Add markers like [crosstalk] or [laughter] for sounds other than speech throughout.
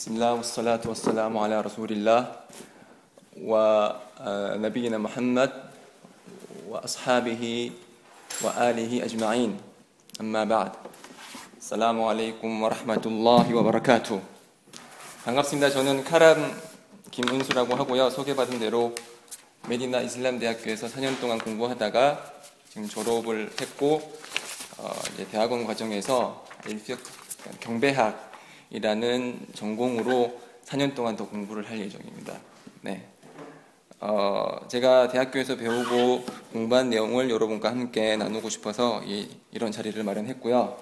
Bismillah, wassalatu wassalamu ala rasulillah wa nabiyina Muhammad wa ashabihi wa alihi ajma'in. Amma ba'd. Assalamu 반갑습니다. 저는 카람 김은수라고 하고요. 소개받은 대로 메디나 이슬람대학교에서 4년 동안 공부하다가 지금 졸업을 했고 어, 대학원 과정에서 일격 경배학 이라는 전공으로 4년 동안 더 공부를 할 예정입니다. 네. 어, 제가 대학교에서 배우고 공부한 내용을 여러분과 함께 나누고 싶어서 이, 런 자리를 마련했고요.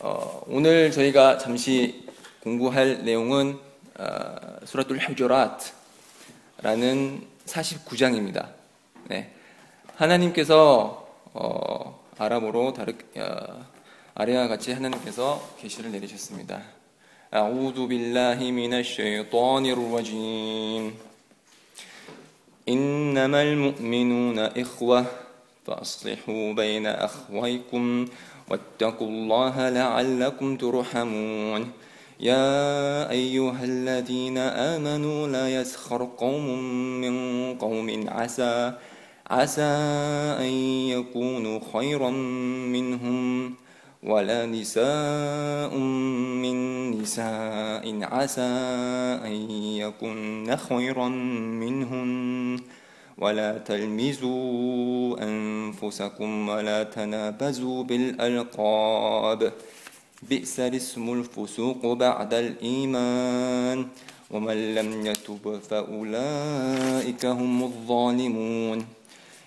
어, 오늘 저희가 잠시 공부할 내용은 어, 수라tul 후주라트라는 49장입니다. 네. 하나님께서 어, 아랍어로 다르, 어, 아래와 같이 하나님께서 계시를 내리셨습니다. أعوذ بالله من الشيطان الرجيم إنما المؤمنون إخوة فأصلحوا بين أخويكم واتقوا الله لعلكم ترحمون يا أيها الذين آمنوا لا يسخر قوم من قوم عسى عسى أن يكونوا خيرا منهم ولا نساء من نساء عسى أن يكن خيرا منهن. ولا تلمزوا أنفسكم ولا تنابزوا بالألقاب. بئس الاسم الفسوق بعد الإيمان. ومن لم يتب فأولئك هم الظالمون.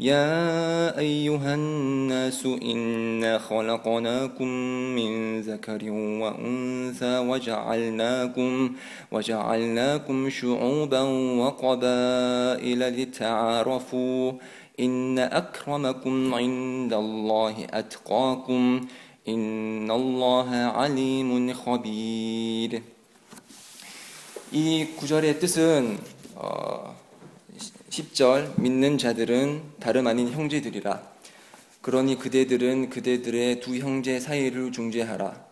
يا أيها الناس إنا خلقناكم من ذكر وأنثى وجعلناكم وجعلناكم شعوبا وقبائل لتعارفوا إن أكرمكم عند الله أتقاكم إن الله عليم خبير 이 구절의 뜻은 어, 10절 믿는 자들은 다름 아닌 형제들이라. 그러니 그대들은 그대들의 두 형제 사이를 중재하라.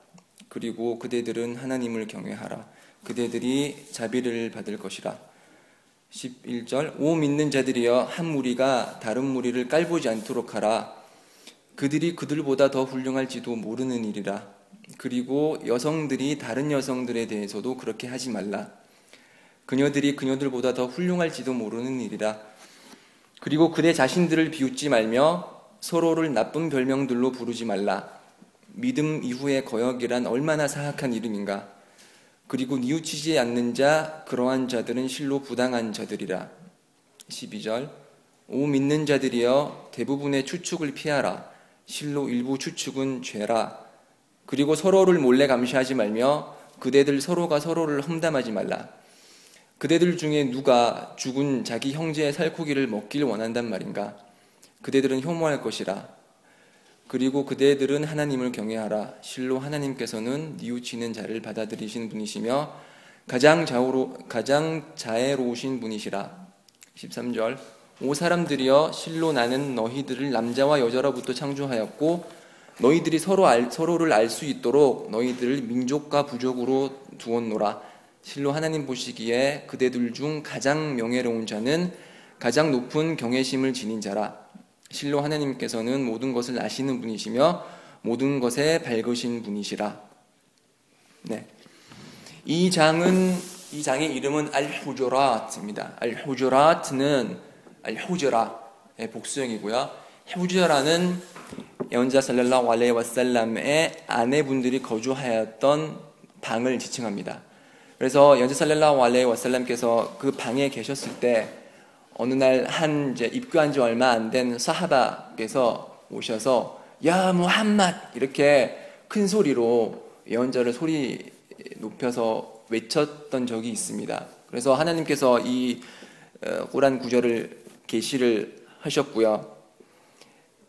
그리고 그대들은 하나님을 경외하라. 그대들이 자비를 받을 것이라. 11절 오 믿는 자들이여 한 무리가 다른 무리를 깔보지 않도록 하라. 그들이 그들보다 더 훌륭할지도 모르는 일이라. 그리고 여성들이 다른 여성들에 대해서도 그렇게 하지 말라 그녀들이 그녀들보다 더 훌륭할지도 모르는 일이라. 그리고 그대 자신들을 비웃지 말며 서로를 나쁜 별명들로 부르지 말라. 믿음 이후의 거역이란 얼마나 사악한 이름인가. 그리고 뉘우치지 않는 자, 그러한 자들은 실로 부당한 자들이라. 12절. 오 믿는 자들이여 대부분의 추측을 피하라. 실로 일부 추측은 죄라. 그리고 서로를 몰래 감시하지 말며 그대들 서로가 서로를 험담하지 말라. 그대들 중에 누가 죽은 자기 형제의 살코기를 먹길 원한단 말인가? 그대들은 혐오할 것이라. 그리고 그대들은 하나님을 경외하라. 실로 하나님께서는 뉘우치는 자를 받아들이신 분이시며 가장 자우로 가장 자애로우신 분이시라. 13절 오 사람들이여 실로 나는 너희들을 남자와 여자로부터 창조하였고 너희들이 서로 알, 서로를 알 수 있도록 너희들을 민족과 부족으로 두었노라. 실로 하나님 보시기에 그대들 중 가장 명예로운 자는 가장 높은 경외심을 지닌 자라. 실로 하나님께서는 모든 것을 아시는 분이시며 모든 것에 밝으신 분이시라. 네. 이 장은 이 장의 이름은 알후조라트입니다. 알후조라트는 알후조라의 복수형이고요. 후조라는 예언자 살랄라hu 알레이 와살람의 아내분들이 거주하였던 방을 지칭합니다. 그래서 연재 살렐라hu 알레이 와살람께서 그 방에 계셨을 때 어느 날 한 이제 입교한 지 얼마 안 된 사하바께서 오셔서 야 무함맛 이렇게 큰 소리로 예언자를 소리 높여서 외쳤던 적이 있습니다. 그래서 하나님께서 이 어, 꾸란 구절을 계시를 하셨고요.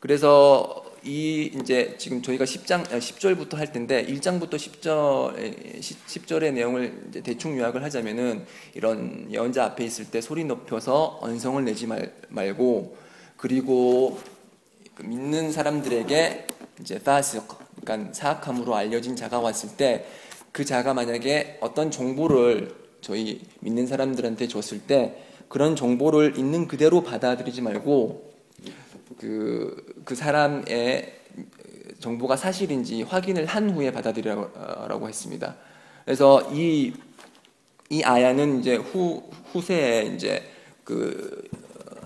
그래서 이 이제 지금 저희가 10장 10절부터 할 텐데 1장부터 10절 10절의 내용을 이제 대충 요약을 하자면은 이런 예언자 앞에 있을 때 소리 높여서 언성을 내지 말, 말고 그리고 그 믿는 사람들에게 이제 파스 그러니까 사악함으로 알려진 자가 왔을 때 그 자가 만약에 어떤 정보를 저희 믿는 사람들한테 줬을 때 그런 정보를 있는 그대로 받아들이지 말고 그, 그 사람의 정보가 사실인지 확인을 한 후에 받아들이라고 했습니다. 그래서 이, 이 아야는 이제 후, 후세에 이제 그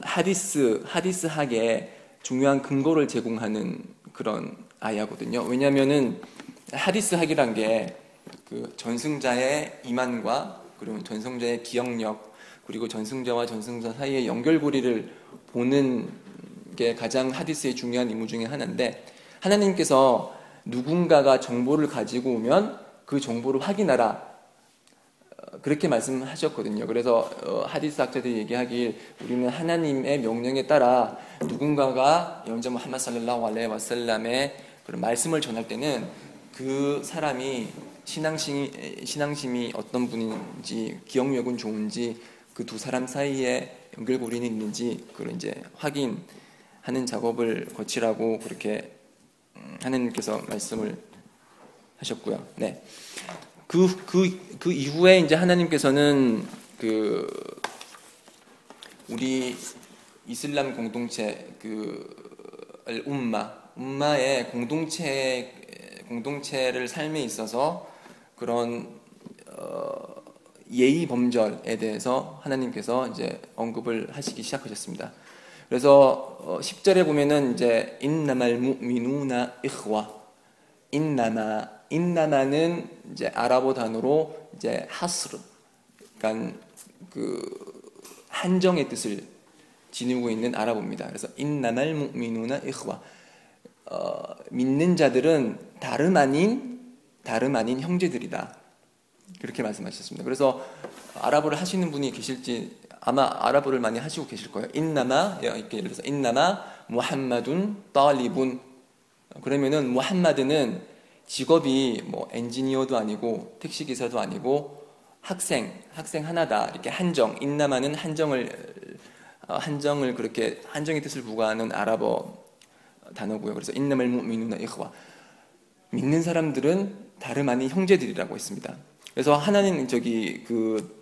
하디스, 하디스학에 중요한 근거를 제공하는 그런 아야거든요. 왜냐면은 하디스학이란 게 그 전승자의 이만과 그리고 전승자의 기억력 그리고 전승자와 전승자 사이의 연결고리를 보는 게 가장 하디스의 중요한 임무 중의 하나인데 하나님께서 누군가가 정보를 가지고 오면 그 정보를 확인하라 어, 그렇게 말씀하셨거든요. 그래서 어, 하디스 학자들이 얘기하길 우리는 하나님의 명령에 따라 누군가가 연자 무함마드 살랄라hu 알레 와살람의 그런 말씀을 전할 때는 그 사람이 신앙심이, 신앙심이 어떤 분인지 기억력은 좋은지 그 두 사람 사이에 연결고리는 있는지 그걸 이제 확인 하는 작업을 거치라고 그렇게 음, 하나님께서 말씀을 하셨고요. 네. 그, 그, 그 이후에 이제 하나님께서는 그, 우리 이슬람 공동체, 그, um마, um마의 공동체, 공동체를 삶에 있어서 그런, 어, 예의 범절에 대해서 하나님께서 이제 언급을 하시기 시작하셨습니다. 그래서 10절에 어, 보면은 이제 인나말 무미누나 이흐와 인나마 인나마는 이제 아랍어 단어로 이제 하스르 그러니까 그 한정의 뜻을 지니고 있는 아랍어입니다. 그래서 인나말 무미누나 이흐와 어, 믿는 자들은 다름 아닌 다름 아닌 형제들이다. 그렇게 말씀하셨습니다. 그래서 아랍어를 하시는 분이 계실지 아마 아랍어를 많이 하시고 계실 거예요. 인나마 이렇게 예를 들어서 인나마 무함마둔 딸리분 그러면은 무함마드는 직업이 뭐 엔지니어도 아니고 택시 기사도 아니고 학생 학생 하나다 이렇게 한정 인나마는 한정을 어, 한정을 그렇게 한정의 뜻을 부과하는 아랍어 단어고요. 그래서 인나말 무미누나 이흐와 믿는 사람들은 다름 아닌 형제들이라고 했습니다. 그래서 하나님 저기 그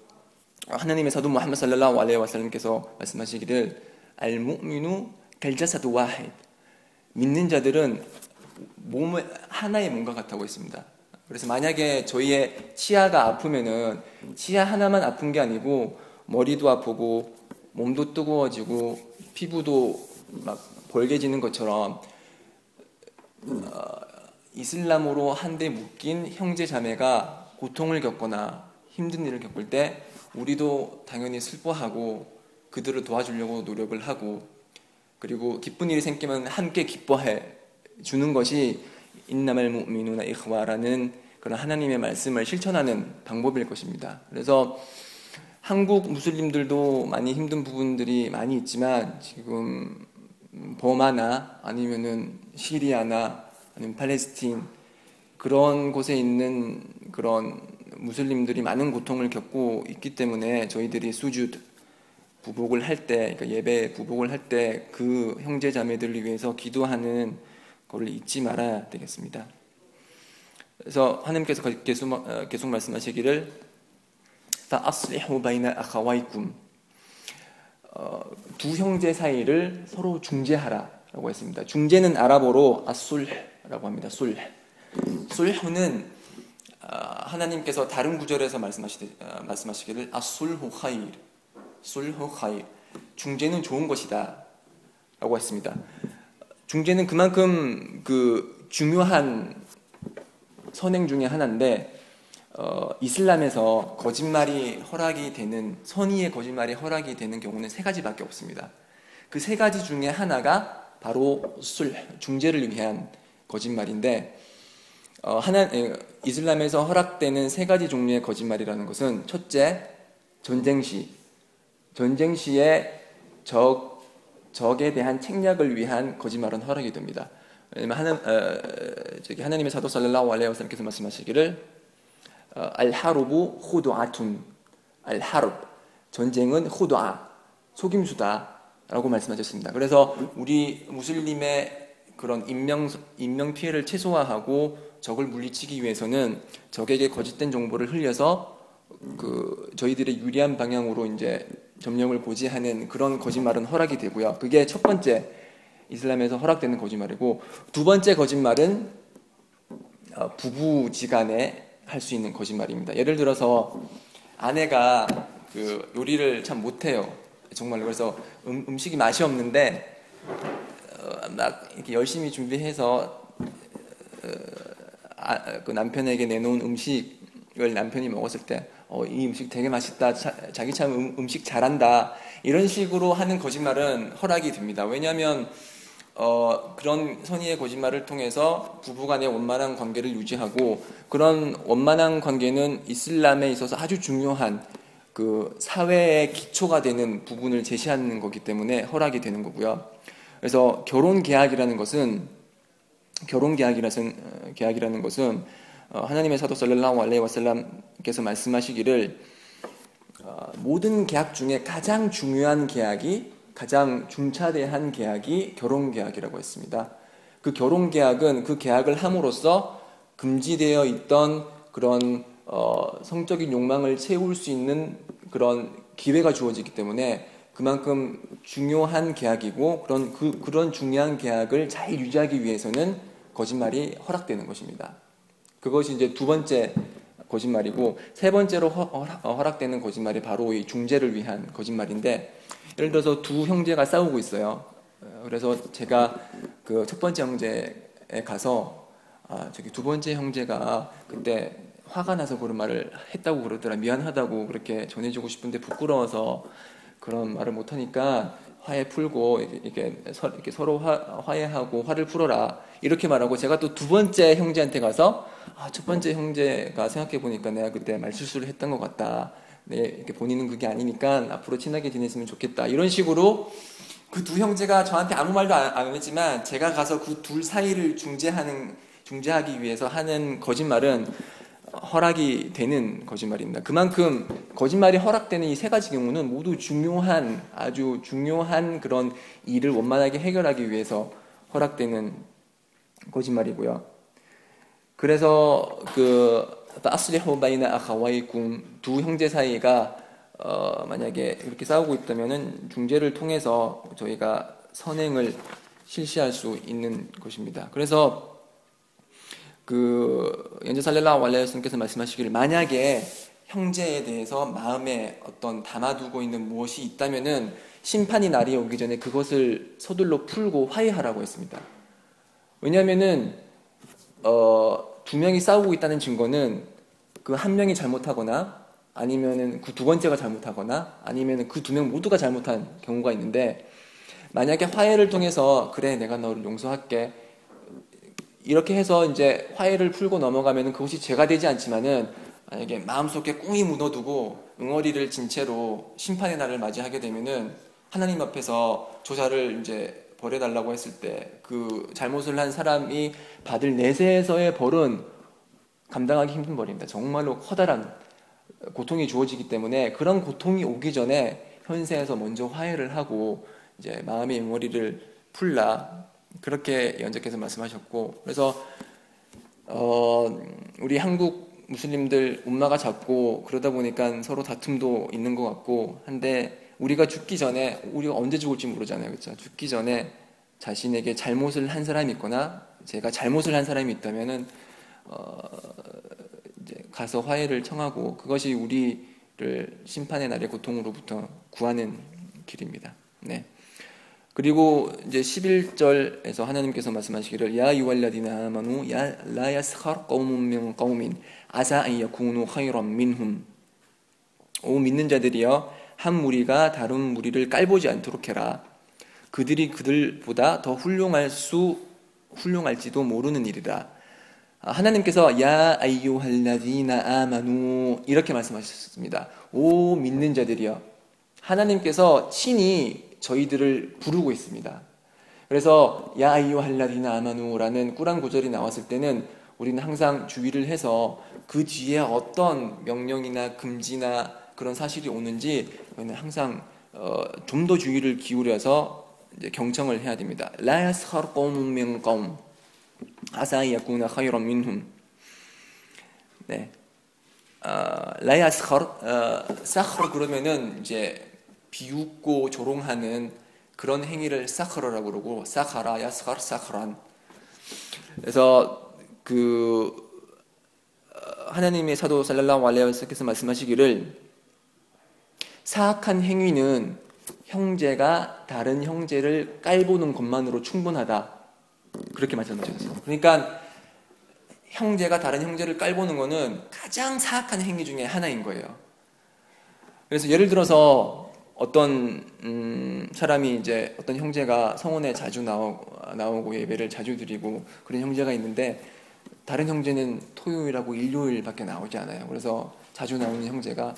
하나님의 사도 무함마드 살랄라hu 알레이 와살람께서 말씀하시기를 알 무미누 벨자사도 와헤 믿는 자들은 몸을 하나의 몸과 같다고 했습니다. 그래서 만약에 저희의 치아가 아프면은 치아 하나만 아픈 게 아니고 머리도 아프고 몸도 뜨거워지고 피부도 막 벌게지는 것처럼 어, 이슬람으로 한데 묶인 형제 자매가 고통을 겪거나 힘든 일을 겪을 때 우리도 당연히 슬퍼하고 그들을 도와주려고 노력을 하고 그리고 기쁜 일이 생기면 함께 기뻐해 주는 것이 인나말 무미누나 이흐와라는 그런 하나님의 말씀을 실천하는 방법일 것입니다. 그래서 한국 무슬림들도 많이 힘든 부분들이 많이 있지만 지금 버마나 아니면은 시리아나 아니면 팔레스틴 그런 곳에 있는 그런 무슬림들이 많은 고통을 겪고 있기 때문에 저희들이 수주드 부복을 할 때, 그러니까 예배 부복을 할 때 그 형제 자매들을 위해서 기도하는 것을 잊지 말아야 되겠습니다. 그래서 하나님께서 계속, 어, 계속 말씀하시기를 فأصلحوا بين أخويكم 두 형제 사이를 서로 중재하라라고 했습니다. 중재는 아랍어로 아술라고 합니다. 술. 술는 아, 하나님께서 다른 구절에서 말씀하시, 아, 말씀하시기를 아술호 하일, 술호 하일, 중재는 좋은 것이다 라고 했습니다. 중재는 그만큼 그 중요한 선행 중의 하나인데 어, 이슬람에서 거짓말이 허락이 되는 선의의 거짓말이 허락이 되는 경우는 세 가지밖에 없습니다. 그 세 가지 중에 하나가 바로 술 중재를 위한 거짓말인데 어, 하나 이슬람에서 허락되는 세 가지 종류의 거짓말이라는 것은 첫째 전쟁 시 전쟁 시에 적 적에 대한 책략을 위한 거짓말은 허락이 됩니다. 왜냐면 하나 어, 저기 하나님의 사도 살랄라hu 알레이 와살람께서 말씀하시기를 어, 알하루부 후두아툰 알하룹 전쟁은 후두아 속임수다라고 말씀하셨습니다. 그래서 우리 무슬림의 그런 인명 인명 피해를 최소화하고 적을 물리치기 위해서는 적에게 거짓된 정보를 흘려서 그 저희들의 유리한 방향으로 이제 점령을 고지하는 그런 거짓말은 허락이 되고요. 그게 첫 번째 이슬람에서 허락되는 거짓말이고 두 번째 거짓말은 어, 부부지간에 할 수 있는 거짓말입니다. 예를 들어서 아내가 그 요리를 참 못해요. 정말로 그래서 음, 음식이 맛이 없는데 어, 막 이렇게 열심히 준비해서 어, 아, 그 남편에게 내놓은 음식을 남편이 먹었을 때, 어, 이 음식 되게 맛있다. 자, 기참 음, 음식 잘한다. 이런 식으로 하는 거짓말은 허락이 됩니다. 왜냐하면 어, 그런 선의의 거짓말을 통해서 부부 간의 원만한 관계를 유지하고 그런 원만한 관계는 이슬람에 있어서 아주 중요한 그 사회의 기초가 되는 부분을 제시하는 거기 때문에 허락이 되는 거고요. 그래서 결혼 계약이라는 것은 결혼 계약이라는 어, 계약이라는 것은 어, 하나님의 사도 살랄라hu 알레이 와살람께서 말씀하시기를 어, 모든 계약 중에 가장 중요한 계약이 가장 중차대한 계약이 결혼 계약이라고 했습니다. 그 결혼 계약은 그 계약을 함으로써 금지되어 있던 그런 어, 성적인 욕망을 채울 수 있는 그런 기회가 주어지기 때문에 그만큼 중요한 계약이고 그런 그 그런 중요한 계약을 잘 유지하기 위해서는 거짓말이 허락되는 것입니다. 그것이 이제 두 번째 거짓말이고 세 번째로 허, 락 되는 거짓말이 바로 이 중재를 위한 거짓말인데 예를 들어서 두 형제가 싸우고 있어요. 그래서 제가 그 첫 번째 형제에 가서 아 저기 두 번째 형제가 그때 화가 나서 그런 말을 했다고 그러더라 미안하다고 그렇게 전해주고 싶은데 부끄러워서 그런 말을 못하니까 화해 풀고 이렇게, 이렇게 서로 화, 화해하고 화를 풀어라 이렇게 말하고 제가 또 두 번째 형제한테 가서 아, 첫 번째 형제가 생각해 보니까 내가 그때 말실수를 했던 것 같다. 네, 이렇게 본인은 그게 아니니까 앞으로 친하게 지냈으면 좋겠다. 이런 식으로 그 두 형제가 저한테 아무 말도 안, 안 했지만 제가 가서 그 둘 사이를 중재하는 중재하기 위해서 하는 거짓말은 허락이 되는 거짓말입니다. 그만큼 거짓말이 허락되는 이 세 가지 경우는 모두 중요한 아주 중요한 그런 일을 원만하게 해결하기 위해서 허락되는 거짓말이고요. 그래서 그 아스리호 바이나 아카와이군 두 형제 사이가 어 만약에 이렇게 싸우고 있다면은 중재를 통해서 저희가 선행을 실시할 수 있는 것입니다. 그래서 그 연재 살렐라 왈레스님께서 말씀하시기를 만약에 형제에 대해서 마음에 어떤 담아두고 있는 무엇이 있다면은 심판이 날이 오기 전에 그것을 서둘러 풀고 화해하라고 했습니다. 왜냐하면은 어, 두 명이 싸우고 있다는 증거는 그 한 명이 잘못하거나 아니면은 그 두 번째가 잘못하거나 아니면은 그 두 명 모두가 잘못한 경우가 있는데 만약에 화해를 통해서 그래 내가 너를 용서할게 이렇게 해서 이제 화해를 풀고 넘어가면 그것이 죄가 되지 않지만은 만약에 마음속에 꽁이 묻어두고 응어리를 진 채로 심판의 날을 맞이하게 되면은 하나님 앞에서 조사를 이제 벌해달라고 했을 때 그 잘못을 한 사람이 받을 내세에서의 벌은 감당하기 힘든 벌입니다. 정말로 커다란 고통이 주어지기 때문에 그런 고통이 오기 전에 현세에서 먼저 화해를 하고 이제 마음의 응어리를 풀라 그렇게 연적해서 말씀하셨고 그래서 어, 우리 한국 무슬림들 엄마가 작고 그러다 보니까 서로 다툼도 있는 것 같고 한데 우리가 죽기 전에 우리가 언제 죽을지 모르잖아요, 그렇죠? 죽기 전에 자신에게 잘못을 한 사람이 있거나 제가 잘못을 한 사람이 있다면은 어, 이제 가서 화해를 청하고 그것이 우리를 심판의 날의 고통으로부터 구하는 길입니다. 네. 그리고 이제 11절에서 하나님께서 말씀하시기를 야 유왈라디나 아마누 야 라야스칼 qaumun 아사 안 야쿠누 khayran minhum 오 믿는 자들이여 한 무리가 다른 무리를 깔보지 않도록 해라 그들이 그들보다 더 훌륭할 수 훌륭할지도 모르는 일이다 하나님께서 야 아이유할라디나 아마누 이렇게 말씀하셨습니다. 오 믿는 자들이여. 하나님께서 친히 저희들을 부르고 있습니다. 그래서 야 아이유할라디나 아마누라는 꾸란 구절이 나왔을 때는 우리는 항상 주의를 해서 그 뒤에 어떤 명령이나 금지나 그런 사실이 오는지 항상 어, 좀 더 주의를 기울여서 경청을 해야 됩니다. 라 qawmun min qawm 아사 야쿠나 khayran minhum. 네. 어, 라 야스խar 어, 사흐 그러면은 이제 비웃고 조롱하는 그런 행위를 사흐라라고 그러고 사하라 야스խar 사흐란. 그래서 그 어, 하나님의 사도 살랄라hu 알레이 와살께서 말씀하시기를 사악한 행위는 형제가 다른 형제를 깔보는 것만으로 충분하다. 그렇게 말씀하셨어요. 그러니까 형제가 다른 형제를 깔보는 것은 가장 사악한 행위 중에 하나인 거예요. 그래서 예를 들어서 어떤 음, 사람이 이제 어떤 형제가 성원에 자주 나오고, 나오고 예배를 자주 드리고 그런 형제가 있는데 다른 형제는 토요일하고 일요일밖에 나오지 않아요. 그래서 자주 나오는 형제가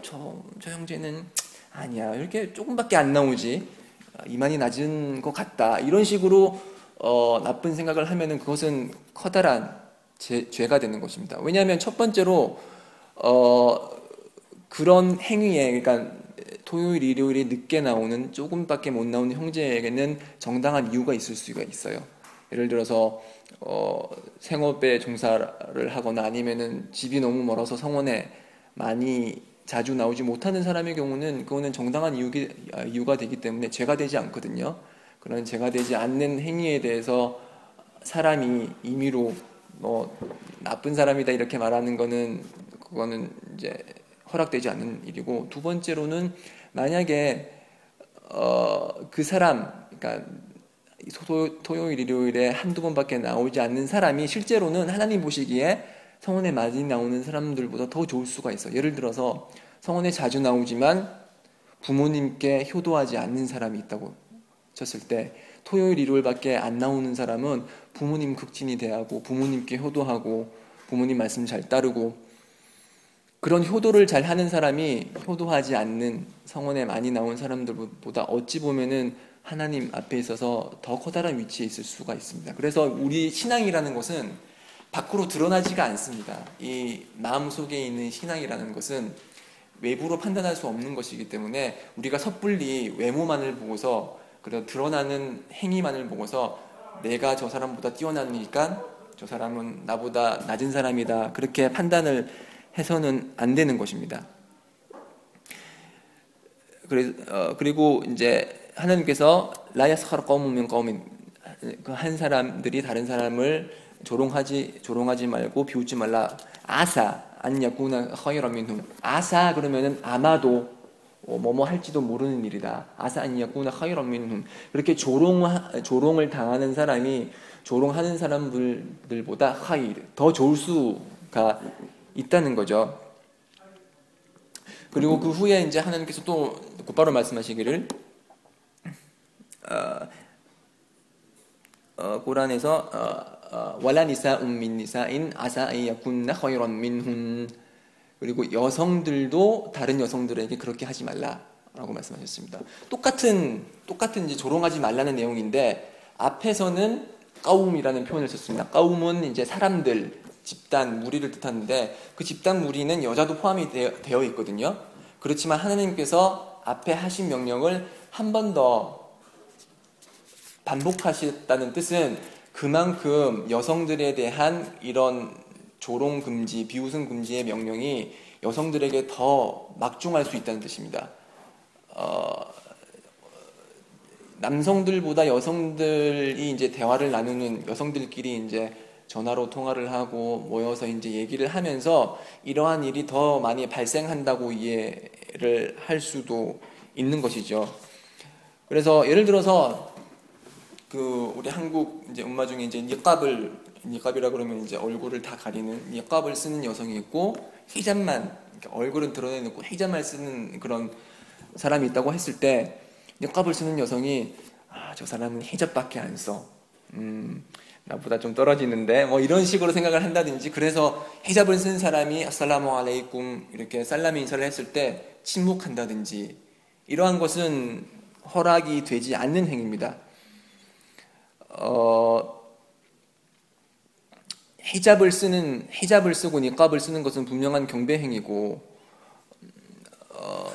저, 저 형제는 아니야 이렇게 조금밖에 안 나오지 이만이 낮은 것 같다 이런 식으로 어, 나쁜 생각을 하면은 그것은 커다란 제, 죄가 되는 것입니다. 왜냐하면 첫 번째로 어, 그런 행위에 그러니까 토요일, 일요일에 늦게 나오는 조금밖에 못 나오는 형제에게는 정당한 이유가 있을 수가 있어요. 예를 들어서 어, 생업에 종사를 하거나 아니면은 집이 너무 멀어서 성원에 많이 자주 나오지 못하는 사람의 경우는 그거는 정당한 이유기, 아, 이유가 되기 때문에 죄가 되지 않거든요. 그런 죄가 되지 않는 행위에 대해서 사람이 임의로 뭐 나쁜 사람이다 이렇게 말하는 거는 그거는 이제 허락되지 않는 일이고 두 번째로는 만약에 어, 그 사람 그러니까 토, 요일 일요일에 한두 번밖에 나오지 않는 사람이 실제로는 하나님 보시기에 성원에 많이 나오는 사람들보다 더 좋을 수가 있어. 예를 들어서 성원에 자주 나오지만 부모님께 효도하지 않는 사람이 있다고 쳤을 때 토요일 일요일밖에 안 나오는 사람은 부모님 극진히 대하고 부모님께 효도하고 부모님 말씀 잘 따르고 그런 효도를 잘 하는 사람이 효도하지 않는 성원에 많이 나온 사람들보다 어찌 보면은 하나님 앞에 있어서 더 커다란 위치에 있을 수가 있습니다. 그래서 우리 신앙이라는 것은 밖으로 드러나지가 않습니다. 이 마음 속에 있는 신앙이라는 것은 외부로 판단할 수 없는 것이기 때문에 우리가 섣불리 외모만을 보고서 그리고 드러나는 행위만을 보고서 내가 저 사람보다 뛰어나니까 저 사람은 나보다 낮은 사람이다 그렇게 판단을 해서는 안 되는 것입니다. 어, 그리고 이제 하나님께서 라야스카르 꺼무면 꺼민 그한 사람들이 다른 사람을 조롱하지 조롱하지 말고 비웃지 말라. 아사 안야구나 허이라민훔. 아사 그러면은 아마도 어, 뭐뭐 할지도 모르는 일이다. 아사 안야구나 허이라민훔. 그렇게 조롱 조롱을 당하는 사람이 조롱하는 사람들보다 하이 더 좋을 수가 있다는 거죠. 그리고 그 후에 이제 하나님께서 또 곧바로 말씀하시기를 어, 어, 고란에서 어, 왈라 니사움 민 니사인 아사 야군나 허이런 민훈 그리고 여성들도 다른 여성들에게 그렇게 하지 말라라고 말씀하셨습니다. 똑같은 똑같은 이제 조롱하지 말라는 내용인데 앞에서는 까움이라는 표현을 썼습니다. 까움은 이제 사람들, 집단, 무리를 뜻하는데 그 집단 무리는 여자도 포함이 되어 있거든요. 그렇지만 하나님께서 앞에 하신 명령을 한 번 더 반복하셨다는 뜻은 그만큼 여성들에 대한 이런 조롱 금지, 비웃음 금지의 명령이 여성들에게 더 막중할 수 있다는 뜻입니다. 어, 남성들보다 여성들이 이제 대화를 나누는 여성들끼리 이제 전화로 통화를 하고 모여서 이제 얘기를 하면서 이러한 일이 더 많이 발생한다고 이해를 할 수도 있는 것이죠. 그래서 예를 들어서 그 우리 한국 이제 음마 중에 이제 니값을 니값이라 그러면 이제 얼굴을 다 가리는 니값을 쓰는 여성이 있고 히잡만 얼굴은 드러내놓고 히잡만 쓰는 그런 사람이 있다고 했을 때 니값을 쓰는 여성이 아, 저 사람은 히잡밖에 안 써. 음, 나보다 좀 떨어지는데 뭐 이런 식으로 생각을 한다든지 그래서 히잡을 쓴 사람이 아살라무 알레이쿰 이렇게 살라미 인사를 했을 때 침묵한다든지 이러한 것은 허락이 되지 않는 행위입니다. 어, 히잡을 쓰는 히잡을 쓰고 니값을 쓰는 것은 분명한 경배 행위고 어,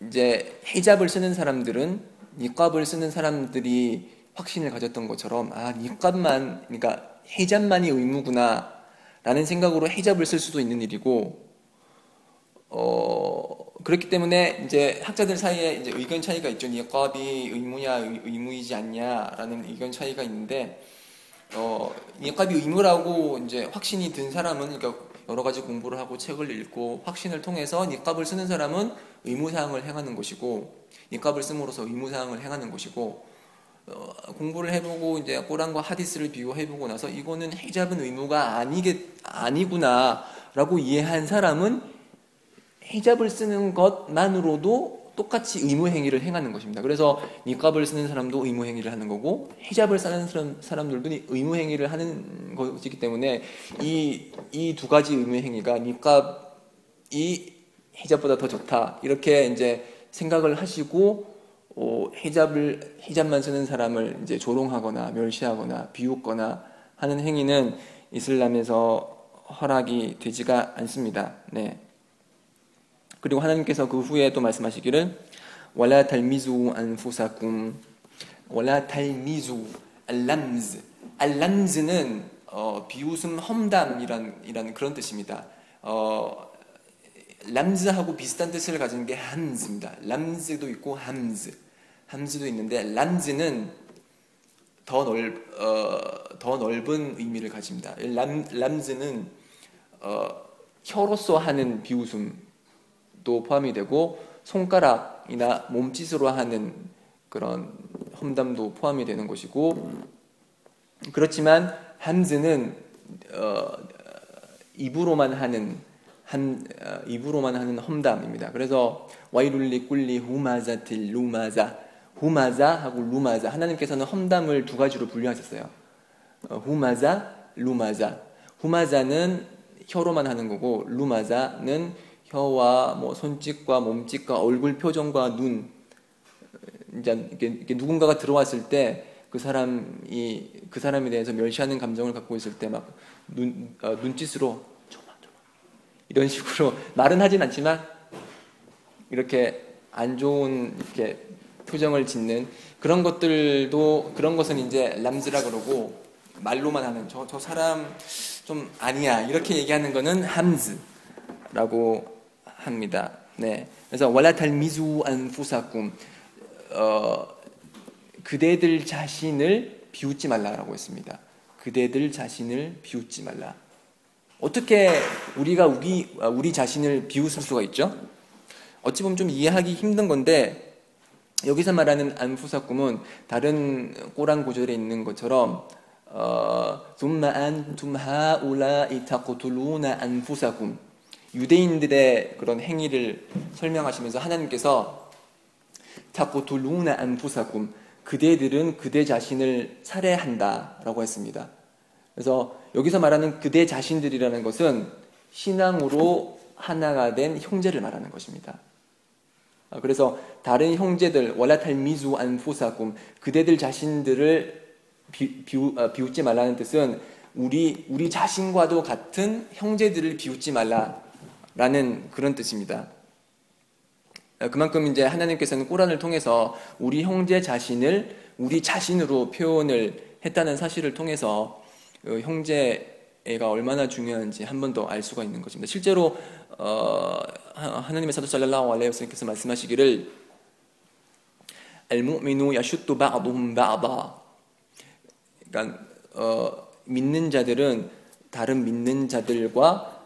이제 히잡을 쓰는 사람들은 니값을 쓰는 사람들이 확신을 가졌던 것처럼 아 니값만 그러니까 히잡만이 의무구나라는 생각으로 히잡을 쓸 수도 있는 일이고 어 그렇기 때문에 이제 학자들 사이에 이제 의견 차이가 있죠. 니값이 의무냐 의무이지 않냐라는 의견 차이가 있는데 어, 니값이 의무라고 이제 확신이 든 사람은 그러니까 여러 가지 공부를 하고 책을 읽고 확신을 통해서 니값을 쓰는 사람은 의무 사항을 행하는 것이고 니값을 씀으로써 의무 사항을 행하는 것이고 어, 공부를 해보고 이제 꼬란과 하디스를 비교해보고 나서 이거는 히잡은 의무가 아니게 아니구나라고 이해한 사람은 히잡을 쓰는 것만으로도 똑같이 의무 행위를 행하는 것입니다. 그래서 니값을 쓰는 사람도 의무 행위를 하는 거고 히잡을 쓰는 사람, 사람들도 의무 행위를 하는 것이기 때문에 이 이 두 가지 의무 행위가 니값이 히잡보다 더 좋다 이렇게 이제 생각을 하시고 어, 히잡을 히잡만 쓰는 사람을 이제 조롱하거나 멸시하거나 비웃거나 하는 행위는 이슬람에서 허락이 되지가 않습니다. 네. 그리고 하나님께서 그 후에 또 말씀하시기를 원라 달미주 안푸사쿰 원라 달미주 알람즈 알람즈는 어, 비웃음 험담이란 이란 그런 뜻입니다. 어, 람즈하고 비슷한 뜻을 가진 게 함즈입니다. 람즈도 있고 함즈, 함즈도 있는데 람즈는 더, 넓, 어, 더 넓은 의미를 가집니다. 람, 람즈는 어, 혀로서 하는 비웃음, 도 포함이 되고 손가락이나 몸짓으로 하는 그런 험담도 포함이 되는 것이고 그렇지만 함즈는 어, 입으로만 하는 한 어, 입으로만 하는 험담입니다. 그래서 와이룰리 꿀리 후마자틸 루마자 후마자하고 루마자 하나님께서는 험담을 두 가지로 분류하셨어요. 어, 후마자, 루마자. 후마자는 혀로만 하는 거고 루마자는 혀와 뭐 손짓과 몸짓과 얼굴 표정과 눈 이제 이렇게 누군가가 들어왔을 때 그 사람이 그 사람에 대해서 멸시하는 감정을 갖고 있을 때 막눈 어, 눈짓으로 이런 식으로 [laughs] 말은 하진 않지만 이렇게 안 좋은 이렇게 표정을 짓는 그런 것들도 그런 것은 이제 람즈라 그러고 말로만 하는 저 저 사람 좀 아니야 이렇게 얘기하는 거는 함즈라고 합니다. 네. 그래서 원라 탈미주 안푸사꿈 어, 그대들 자신을 비웃지 말라라고 했습니다. 그대들 자신을 비웃지 말라. 어떻게 우리가 우리 우리 자신을 비웃을 수가 있죠? 어찌 보면 좀 이해하기 힘든 건데 여기서 말하는 안푸사꿈은 다른 꼬란 구절에 있는 것처럼 어, ثم أنتم هؤلاء تقتلون أنفسكم 유대인들의 그런 행위를 설명하시면서 하나님께서 타코툴루나 안푸사쿰 그대들은 그대 자신을 살해한다라고 했습니다. 그래서 여기서 말하는 그대 자신들이라는 것은 신앙으로 하나가 된 형제를 말하는 것입니다. 아, 그래서 다른 형제들 월라탈 미주 안푸사쿰 그대들 자신들을 비, 비우, 아, 비웃지 말라는 뜻은 우리 우리 자신과도 같은 형제들을 비웃지 말라 라는 그런 뜻입니다. 어, 그만큼 이제 하나님께서는 꾸란을 통해서 우리 형제 자신을 우리 자신으로 표현을 했다는 사실을 통해서 그 형제가 얼마나 중요한지 한 번 더 알 수가 있는 것입니다. 실제로 어, 하나님의 사도 살랄라hu 알레이와살께서 말씀하시기를 알무미누 야슈뚜 바두흠 바다 그러니까 어, 믿는 자들은 다른 믿는 자들과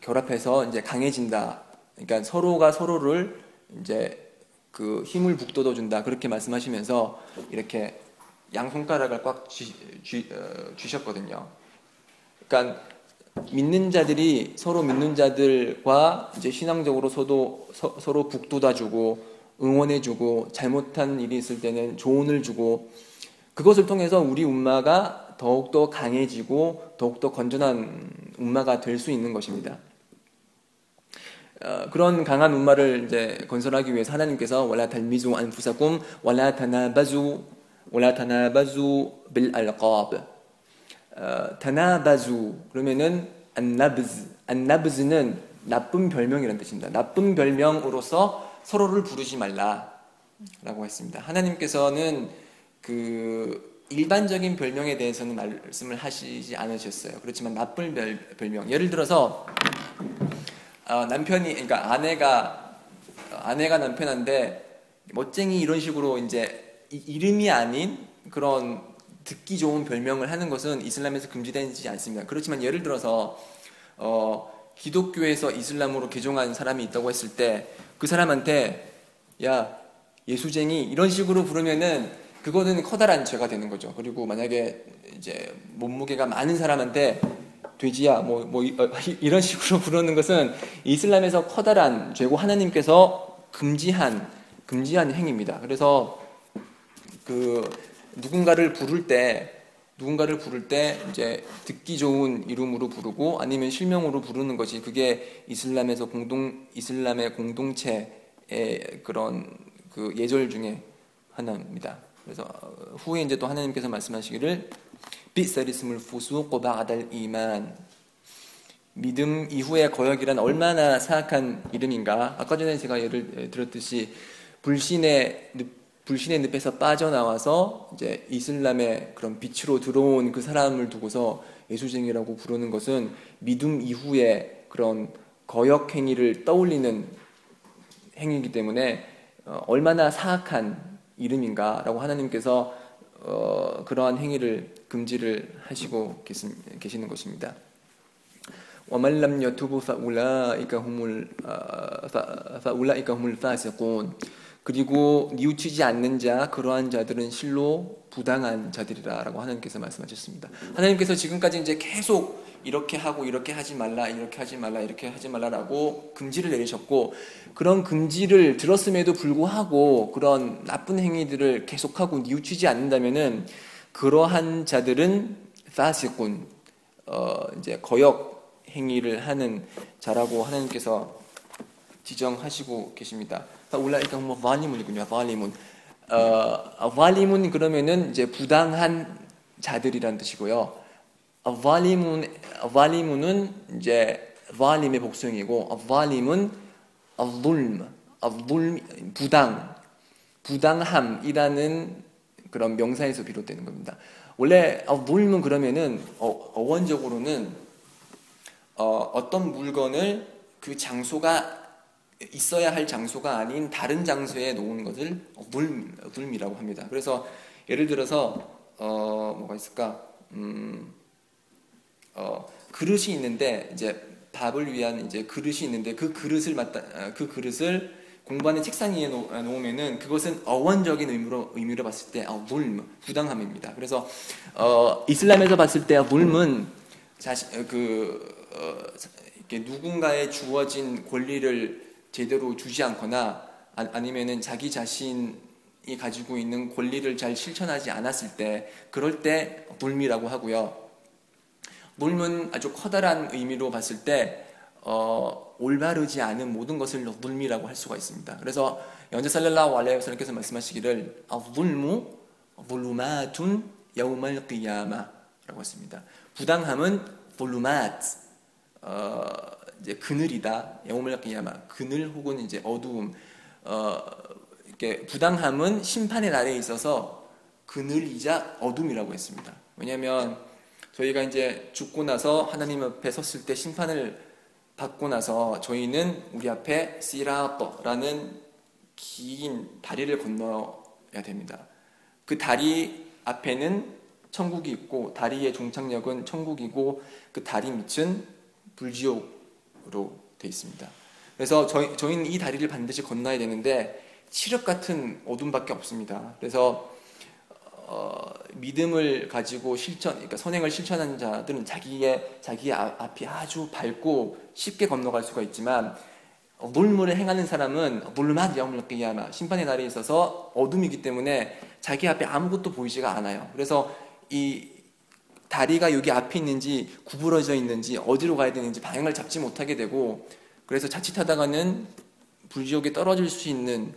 결합해서 이제 강해진다. 그러니까 서로가 서로를 이제 그 힘을 북돋워 준다. 그렇게 말씀하시면서 이렇게 양 손가락을 꽉 쥐, 쥐, 어, 쥐셨거든요. 그러니까 믿는 자들이 서로 믿는 자들과 이제 신앙적으로 서로 서 로 북돋아주고 응원해주고 잘못한 일이 있을 때는 조언을 주고 그것을 통해서 우리 umma가 더욱더 강해지고 더욱더 건전한 umma가 될 수 있는 것입니다. 어, 그런 강한 umma를 이제 건설하기 위해서 하나님께서 원라 달미주 안푸사꿈 원라 타나바주 타나바주 빌 알qab 어, 타나바주 그러면은 안나브즈 안나브즈는 나쁜 별명이라는 뜻입니다. 나쁜 별명으로서 서로를 부르지 말라라고 했습니다. 하나님께서는 그 일반적인 별명에 대해서는 말씀을 하시지 않으셨어요. 그렇지만 나쁜 별, 별명 예를 들어서 어, 남편이 그러니까 아내가 아내가 남편한테 멋쟁이 이런 식으로 이제 이름이 아닌 그런 듣기 좋은 별명을 하는 것은 이슬람에서 금지되지 않습니다. 그렇지만 예를 들어서 어, 기독교에서 이슬람으로 개종한 사람이 있다고 했을 때 그 사람한테 야 예수쟁이 이런 식으로 부르면은 그거는 커다란 죄가 되는 거죠. 그리고 만약에 이제 몸무게가 많은 사람한테 돼지야 뭐, 뭐 어, 이런 식으로 [laughs] 부르는 것은 이슬람에서 커다란 죄고 하나님께서 금지한 금지한 행위입니다. 그래서 그 누군가를 부를 때 누군가를 부를 때 이제 듣기 좋은 이름으로 부르고 아니면 실명으로 부르는 것이 그게 이슬람에서 공동 이슬람의 공동체의 그런 그 예절 중에 하나입니다. 그래서 후에 이제 또 하나님께서 말씀하시기를 비사리스물 fusuq ba'dal 이만 믿음 이후의 거역이란 얼마나 사악한 이름인가? 아까 전에 제가 예를 들었듯이 불신의 불신의 늪에서 빠져나와서 이제 이슬람의 그런 빛으로 들어온 그 사람을 두고서 예수쟁이라고 부르는 것은 믿음 이후의 그런 거역 행위를 떠올리는 행위이기 때문에 어, 얼마나 사악한 이름인가라고 하나님께서 어, 그러한 행위를 금지를 하시고 계시는 것입니다. ومن لم يتوبوا فأولئك هم فأولئك هم الفاسقون 그리고 뉘우치지 않는 자 그러한 자들은 실로 부당한 자들이라라고 하나님께서 말씀하셨습니다. 하나님께서 지금까지 이제 계속 이렇게 하고 이렇게 하지 말라 이렇게 하지 말라 이렇게 하지 말라라고 금지를 내리셨고 그런 금지를 들었음에도 불구하고 그런 나쁜 행위들을 계속하고 뉘우치지 않는다면은 그러한 자들은 파시꾼 어 이제 거역 행위를 하는 자라고 하나님께서 지정하시고 계십니다. 울라이까 뭐 발리문이군요. 발리문. 어, 발리문 그러면은 이제 부당한 자들이란 뜻이고요. 발리문 발리문은 이제 발림의 복수형이고 발림은 알룰m 알룰 부당 부당함이라는 그런 명사에서 비롯되는 겁니다. 원래 알룰은 그러면은 어, 원적으로는 어, 떤 물건을 그 장소가 있어야 할 장소가 아닌 다른 장소에 놓은 것을 물, 물미라고 합니다. 그래서 예를 들어서 어, 뭐가 있을까? 음, 어, 그릇이 있는데 이제 밥을 위한 이제 그릇이 있는데 그 그릇을 맞다 아, 그 그릇을 공부하는 책상 위에 놓, 아, 으면 그것은 어원적인 의미로 의미로 봤을 때 어, 물m 부당함입니다. 그래서 어, 이슬람에서 봤을 때 물은 자신 어, 그 어, 누군가에 주어진 권리를 제대로 주지 않거나 아, 니면은 자기 자신이 가지고 있는 권리를 잘 실천하지 않았을 때 그럴 때 물미라고 하고요. 물은 아주 커다란 의미로 봤을 때 어, 올바르지 않은 모든 것을 물미라고 할 수가 있습니다. 그래서 연재 살랄라hu 알레이 와살께서 말씀하시기를 물무 볼루마툰 여우말 끼야마라고 했습니다. 부당함은 볼루마트 어, 이제 그늘이다. 끼야마 그늘 혹은 이제 어두움. 어, 이렇게 부당함은 심판의 날에 있어서 그늘이자 어둠이라고 했습니다. 왜냐하면 저희가 이제 죽고 나서 하나님 앞에 섰을 때 심판을 받고 나서 저희는 우리 앞에 시라떠라는 긴 다리를 건너야 됩니다. 그 다리 앞에는 천국이 있고 다리의 종착역은 천국이고 그 다리 밑은 불지옥 으로 되어 있습니다. 그래서 저희, 저희는 이 다리를 반드시 건너야 되는데 칠흑 같은 어둠밖에 없습니다. 그래서 어, 믿음을 가지고 실천, 그러니까 선행을 실천하는 자들은 자기의 아, 앞이 아주 밝고 쉽게 건너갈 수가 있지만 어, 물물을 행하는 사람은 영을 끼야마 심판의 날에 있어서 어둠이기 때문에 자기 앞에 아무것도 보이지가 않아요. 그래서 이 다리가 여기 앞에 있는지 구부러져 있는지 어디로 가야 되는지 방향을 잡지 못하게 되고 그래서 자칫하다가는 불지옥에 떨어질 수 있는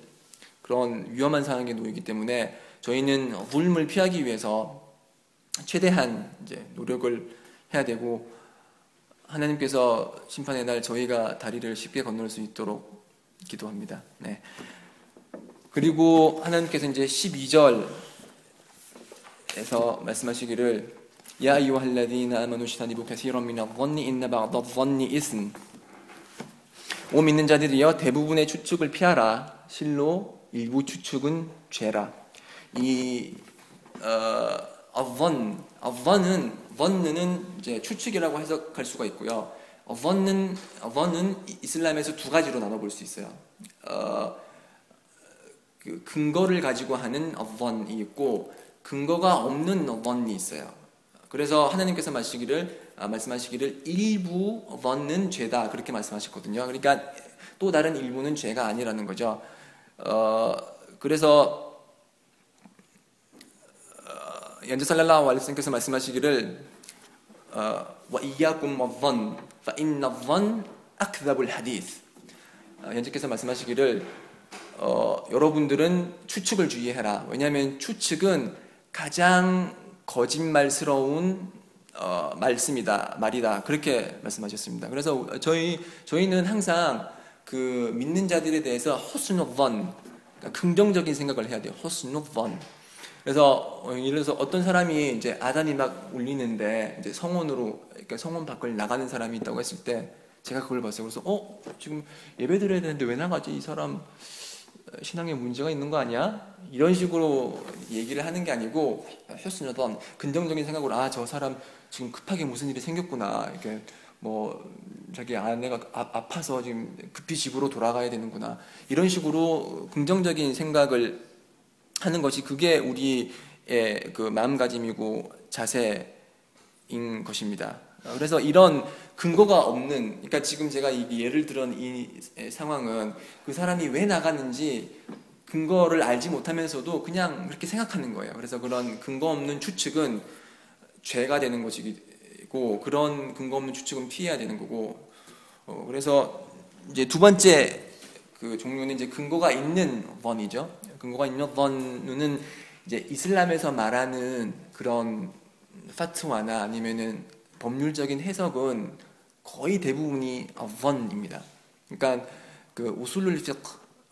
그런 위험한 상황에 놓이기 때문에 저희는 불을 피하기 위해서 최대한 이제 노력을 해야 되고 하나님께서 심판의 날 저희가 다리를 쉽게 건널 수 있도록 기도합니다. 네. 그리고 하나님께서 이제 12절에서 말씀하시기를 야 아이유할라디나 아마누 시타니부 카시런 미나 번니 인나 바다 번니 이슨 오 믿는 자들이여 대부분의 추측을 피하라 실로 일부 추측은 죄라 이 어, 어번 어번은 번는 이제 추측이라고 해석할 수가 있고요. 어번은 어번은 이슬람에서 두 가지로 나눠 볼 수 있어요. 어, 그 근거를 가지고 하는 어번이 있고 근거가 없는 어번이 있어요. 그래서 하나님께서 말씀하시기를 아, 말씀하시기를 일부 어번은 죄다 그렇게 말씀하셨거든요. 그러니까 또 다른 일부는 죄가 아니라는 거죠. 어, 그래서 알리스님께서 말씀하시기를 어, 와 이야kum 원 파인나 원 아크다불 하디스 연주께서 말씀하시기를 어, 여러분들은 추측을 주의해라. 왜냐하면 추측은 가장 거짓말스러운 어, 말씀이다, 말이다. 그렇게 말씀하셨습니다. 그래서 저희 저희는 항상 그 믿는 자들에 대해서 호스노번 그러니까 긍정적인 생각을 해야 돼요. 호스노번 그래서 어, 예를 들어서 어떤 사람이 이제 아단이 막 울리는데 이제 성원으로 그러니까 성원 밖을 나가는 사람이 있다고 했을 때 제가 그걸 봤어요. 그래서 어 지금 예배 드려야 되는데 왜 나가지? 이 사람 어, 신앙에 문제가 있는 거 아니야? 이런 식으로 얘기를 하는 게 아니고 혔으면 긍정적인 생각으로 아 저 사람 지금 급하게 무슨 일이 생겼구나 이렇게 뭐 자기 아내가 아, 파서 지금 급히 집으로 돌아가야 되는구나 이런 식으로 긍정적인 생각을 하는 것이 그게 우리의 그 마음가짐이고 자세인 것입니다. 그래서 이런 근거가 없는, 그러니까 지금 제가 이 예를 들은 이 상황은 그 사람이 왜 나갔는지 근거를 알지 못하면서도 그냥 그렇게 생각하는 거예요. 그래서 그런 근거 없는 추측은 죄가 되는 것이고 그런 근거 없는 추측은 피해야 되는 거고 어, 그래서 이제 두 번째 그 종류는 이제 근거가 있는 번이죠. 근거가 있는 번은 이제 이슬람에서 말하는 그런 파트와나 아니면은 법률적인 해석은 거의 대부분이 번입니다. 그러니까 그 우술룰 피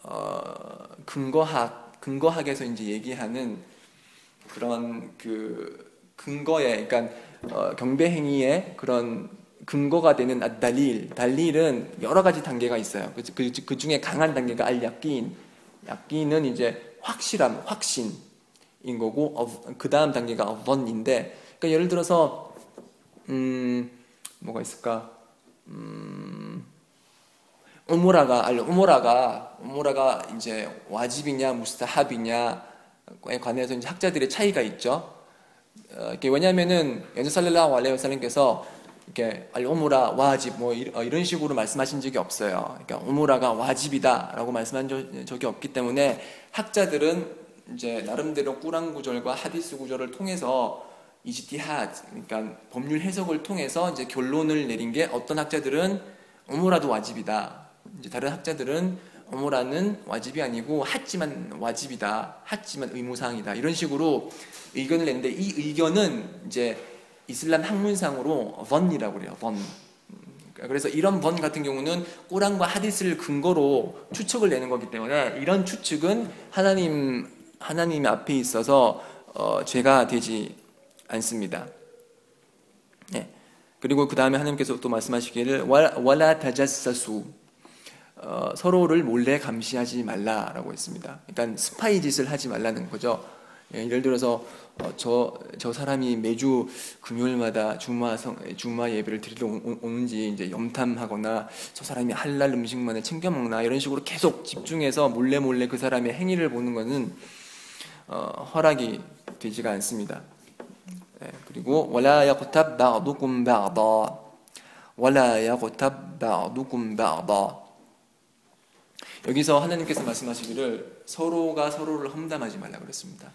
어, 근거학 근거학에서 이제 얘기하는 그런 그 근거에 그러니까 어, 경배 행위의 그런 근거가 되는 달릴, 달릴은 여러 가지 단계가 있어요. 그, 그, 그 중에 강한 단계가 알 약긴, 약긴은 이제 확실함, 확신인 거고, 어, 그 다음 단계가 어번인데, 그러니까 예를 들어서, 음, 뭐가 있을까? 음, 우모라가, 알려, 우모라가, 우모라가 이제 와집이냐, 무스타합이냐에 관해서 이제 학자들의 차이가 있죠. 어, 왜냐하면은 연주살렐라hu 알레이살님께서 이렇게 알오무라 와집 뭐 어, 이런 식으로 말씀하신 적이 없어요. 그러니까 오무라가 와집이다라고 말씀한 적이 없기 때문에 학자들은 이제 나름대로 꾸란 구절과 하디스 구절을 통해서 이지티하 그러니까 법률 해석을 통해서 이제 결론을 내린 게 어떤 학자들은 오무라도 와집이다. 이제 다른 학자들은 오무라는 와집이 아니고 하지만 와집이다. 하지만 의무사항이다. 이런 식으로 의견을 냈는데 이 의견은 이제 이슬람 학문상으로 번이라고 그래요. 번. 그래서 이런 번 같은 경우는 꾸란과 하디스를 근거로 추측을 내는 거기 때문에 이런 추측은 하나님 하나님 앞에 있어서 어, 죄가 되지 않습니다. 네. 그리고 그 다음에 하나님께서 또 말씀하시기를 와라 타자사수 어, 서로를 몰래 감시하지 말라라고 했습니다. 그러니까 스파이 짓을 하지 말라는 거죠. 예, 예를 들어서 어, 저, 저 사람이 매주 금요일마다 주마, 성, 주마 예배를 드리러 오 는지 이제 염탐하거나 저 사람이 할랄 음식만을 챙겨 먹나 이런 식으로 계속 집중해서 몰래 몰래 그 사람의 행위를 보는 것은 어, 허락이 되지가 않습니다. 네, 그리고 ولا يغتب بعضكم بعضا ولا يغتب بعضكم بعضا 여기서 하나님께서 말씀하시기를 서로가 서로를 험담하지 말라 그랬습니다.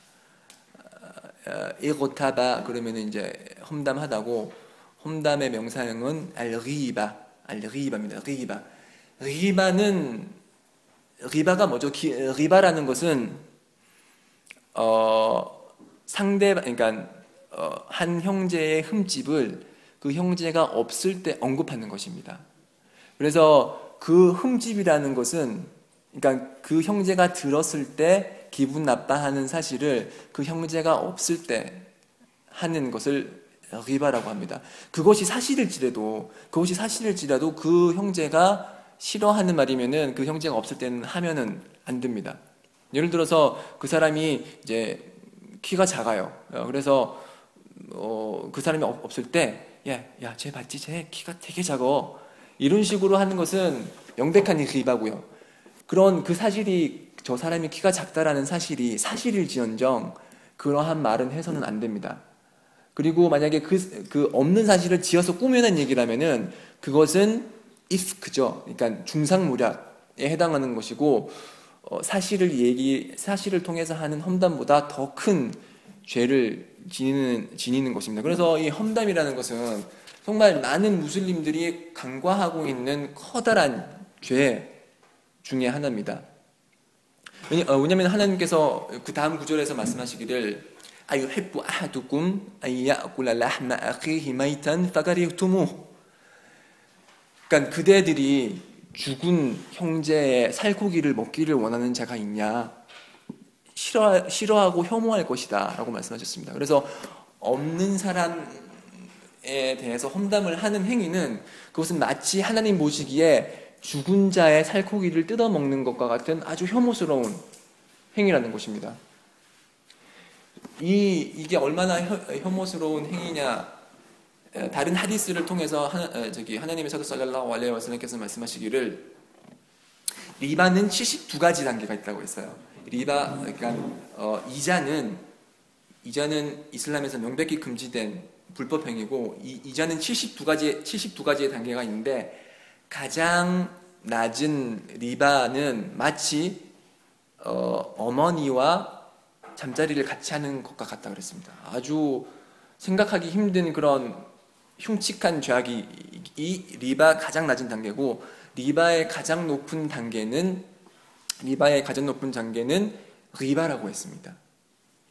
이고타바 그러면 이제 험담하다고 험담의 명사형은 알리바 알리바입니다. 리바 리바는 리바가 뭐죠? 기, 리바라는 것은 어, 상대 그러니까 어, 한 형제의 흠집을 그 형제가 없을 때 언급하는 것입니다. 그래서 그 흠집이라는 것은 그러니까 그 형제가 들었을 때 기분 나빠하는 사실을 그 형제가 없을 때 하는 것을 리바라고 합니다. 그것이 사실일지라도 그것이 사실일지라도 그 형제가 싫어하는 말이면은 그 형제가 없을 때는 하면은 안 됩니다. 예를 들어서 그 사람이 이제 키가 작아요. 어, 그래서 어, 그 사람이 없을 때 야, 야, 쟤 봤지? 쟤 키가 되게 작어. 이런 식으로 하는 것은 명백한 리바고요. 그런 그 사실이 저 사람이 키가 작다라는 사실이 사실일지언정 그러한 말은 해서는 안 됩니다. 그리고 만약에 그, 그 없는 사실을 지어서 꾸며낸 얘기라면은 그것은 if크죠. 그러니까 중상무략에 해당하는 것이고 어, 사실을 얘기 사실을 통해서 하는 험담보다 더 큰 죄를 지니는 지니는 것입니다. 그래서 이 험담이라는 것은 정말 많은 무슬림들이 간과하고 있는 커다란 죄 중에 하나입니다. 어, 왜냐하면 하나님께서 그 다음 구절에서 말씀하시기를 아유헤부 아하두kum 아야쿠라 라흐마 아키히 마이탄 파가리투무 그러니까 그대들이 죽은 형제의 살코기를 먹기를 원하는 자가 있냐 싫어, 싫어하고 혐오할 것이다 라고 말씀하셨습니다. 그래서 없는 사람에 대해서 험담을 하는 행위는 그것은 마치 하나님 보시기에 죽은 자의 살코기를 뜯어먹는 것과 같은 아주 혐오스러운 행위라는 것입니다. 이, 이게 얼마나 혐오스러운 행위냐 다른 하디스를 통해서 하나, 저기 하나님의 사도 살랄라hu 알레이 와살람께서 말씀하시기를 리바는 72가지 단계가 있다고 했어요. 리바 그러니까 어, 이자는 이자는 이슬람에서 명백히 금지된 불법 행위고 이, 이자는 72가지 72가지의 단계가 있는데 가장 낮은 리바는 마치 어, 어머니와 잠자리를 같이 하는 것과 같다 그랬습니다. 아주 생각하기 힘든 그런 흉측한 죄악이 이 ربا 가장 낮은 단계고 ربا의 가장 높은 단계는 ربا의 가장 높은 단계는 غيبة라고 했습니다.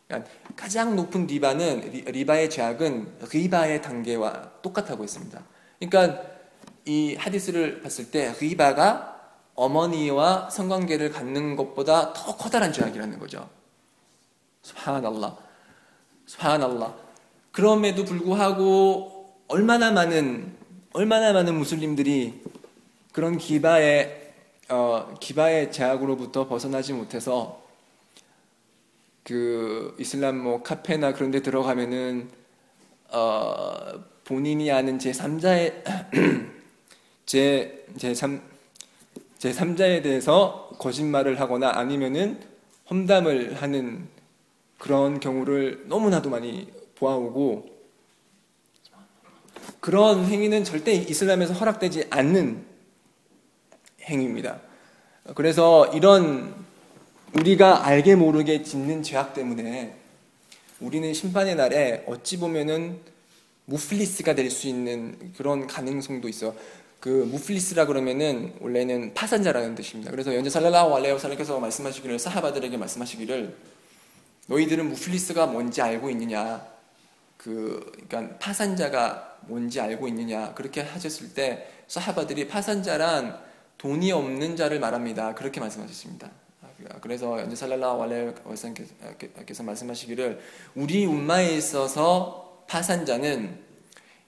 그러니까 가장 높은 ربا는 غيبة의 죄악은 ربا의 단계와 똑같다고 했습니다. 그러니까 이 하디스를 봤을 때 غيبة가 어머니와 성관계를 갖는 것보다 더 커다란 죄악이라는 거죠. سبحان الله. سبحان الله. 그럼에도 불구하고 얼마나 많은 얼마나 많은 무슬림들이 그런 غيبة의 어, غيبة의 죄악으로부터 벗어나지 못해서 그 이슬람 뭐 카페나 그런 데 들어가면은 어, 본인이 아는 제3자의 제 제3 [clears throat] 제3자에 대해서 거짓말을 하거나 아니면은 험담을 하는 그런 경우를 너무나도 많이 보아오고 그런 행위는 절대 이슬람에서 허락되지 않는 행위입니다. 그래서 이런 우리가 알게 모르게 짓는 죄악 때문에 우리는 심판의 날에 어찌 보면은 무플리스가 될 수 있는 그런 가능성도 있어. 그 무플리스라 그러면은 원래는 파산자라는 뜻입니다. 그래서 연재 살랄라hu 알레이 살라께서 말씀하시기를 사하바들에게 말씀하시기를 너희들은 무플리스가 뭔지 알고 있느냐? 그 그러니까 파산자가 뭔지 알고 있느냐? 그렇게 하셨을 때 사하바들이 파산자란 돈이 없는 자를 말합니다. 그렇게 말씀하셨습니다. 그래서 연재 살랄라hu 알레이 와살께서 말씀하시기를 우리 um마에 있어서 파산자는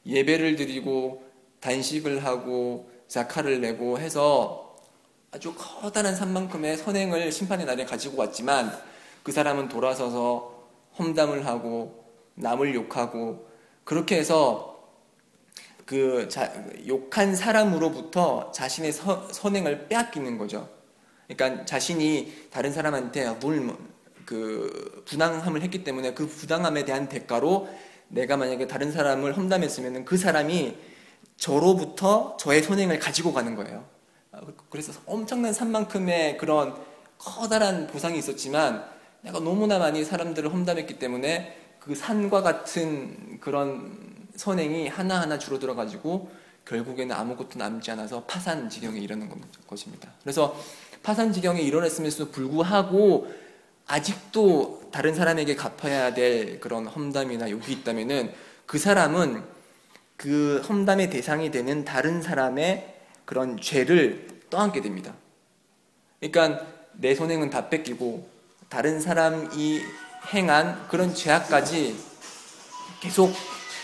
예배를 드리고 단식을 하고 자카를 내고 해서 아주 커다란 산만큼의 선행을 심판의 날에 가지고 왔지만 그 사람은 돌아서서 험담을 하고 남을 욕하고 그렇게 해서 그 자, 욕한 사람으로부터 자신의 서, 선행을 빼앗기는 거죠. 그러니까 자신이 다른 사람한테 물, 그 부당함을 했기 때문에 그 부당함에 대한 대가로 내가 만약에 다른 사람을 험담했으면 그 사람이 저로부터 저의 선행을 가지고 가는 거예요. 그래서 엄청난 산만큼의 그런 커다란 보상이 있었지만 내가 너무나 많이 사람들을 험담했기 때문에 그 산과 같은 그런 선행이 하나하나 줄어들어 가지고 결국에는 아무것도 남지 않아서 파산 지경에 이르는 것입니다. 그래서 파산 지경에 이르렀음에도 불구하고 아직도 다른 사람에게 갚아야 될 그런 험담이나 욕이 있다면은 그 사람은 그 험담의 대상이 되는 다른 사람의 그런 죄를 떠안게 됩니다. 그러니까 내 손행은 다 뺏기고 다른 사람이 행한 그런 죄악까지 계속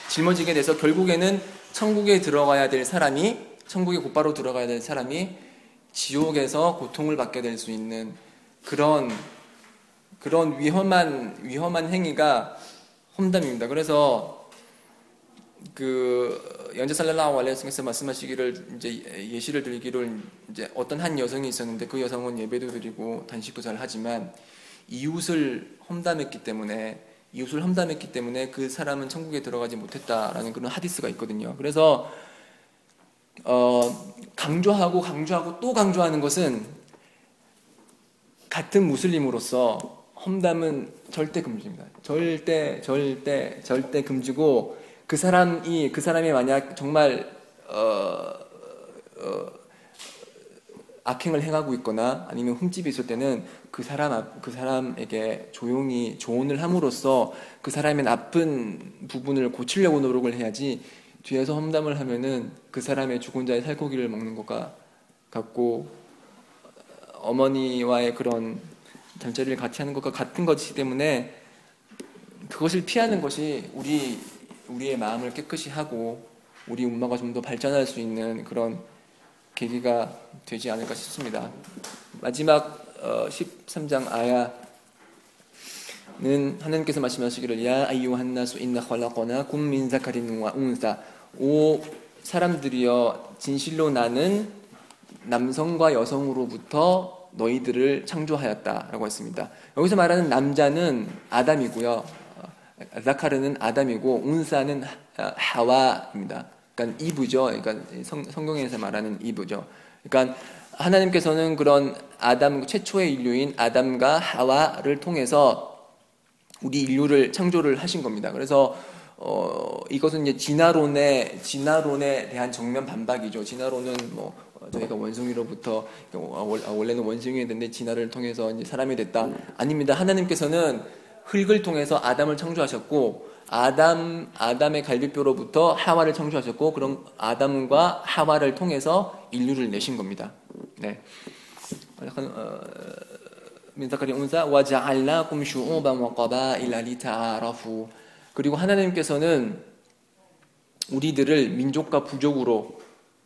짊어지게 돼서 결국에는 천국에 들어가야 될 사람이 천국에 곧바로 들어가야 될 사람이 지옥에서 고통을 받게 될 수 있는 그런 그런 위험한 위험한 행위가 험담입니다. 그래서 그 연재 살랄라hu 알레이히에서 말씀하시기를 이제 예시를 들기를 이제 어떤 한 여성이 있었는데 그 여성은 예배도 드리고 단식도 잘 하지만 이웃을 험담했기 때문에 이웃을 험담했기 때문에 그 사람은 천국에 들어가지 못했다라는 그런 하디스가 있거든요. 그래서 어, 강조하고 강조하고 또 강조하는 것은 같은 무슬림으로서 험담은 절대 금지입니다. 절대 절대 절대 금지고 그 사람이 그 사람이 만약 정말 어, 어, 악행을 행하고 있거나 아니면 흠집이 있을 때는 그 사람 그 사람에게 조용히 조언을 함으로써 그 사람의 나쁜 부분을 고치려고 노력을 해야지 뒤에서 험담을 하면은 그 사람의 죽은 자의 살코기를 먹는 것과 같고 어머니와의 그런 잠자리를 같이 하는 것과 같은 것이기 때문에 그것을 피하는 것이 우리 우리의 마음을 깨끗이 하고 우리 엄마가 좀 더 발전할 수 있는 그런 계기가 되지 않을까 싶습니다. 마지막 어, 13장 아야는 하나님께서 말씀하시기를 야 아이유한 나수 인나 컬라거나쿰 민 자카린 와 운사 오 사람들이여 진실로 나는 남성과 여성으로부터 너희들을 창조하였다라고 했습니다. 여기서 말하는 남자는 아담이고요. 어, 자카르는 아담이고 운사는 하와입니다. 그러니까 이브죠. 그러니까 성, 성경에서 말하는 이브죠. 그러니까 하나님께서는 그런 아담 최초의 인류인 아담과 하와를 통해서 우리 인류를 창조를 하신 겁니다. 그래서 어, 이것은 이제 진화론의 진화론에 대한 정면 반박이죠. 진화론은 뭐 저희가 원숭이로부터 원래는 원숭이였는데 진화를 통해서 이제 사람이 됐다. 아닙니다. 하나님께서는 흙을 통해서 아담을 창조하셨고 아담 아담의 갈비뼈로부터 하와를 창조하셨고 그럼 아담과 하와를 통해서 인류를 내신 겁니다. 네. 민사카리 운사 와자알나kum 슈우반 와 qabaila 리타라후 그리고 하나님께서는 우리들을 민족과 부족으로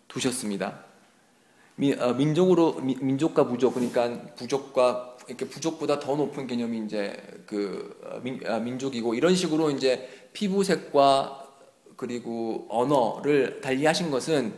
두셨습니다. 미, 어, 민족으로 미, 민족과 부족 그러니까 부족과 이렇게 부족보다 더 높은 개념이 이제 그 어, 민, 아, 민족이고 이런 식으로 이제 피부색과 그리고 언어를 달리하신 것은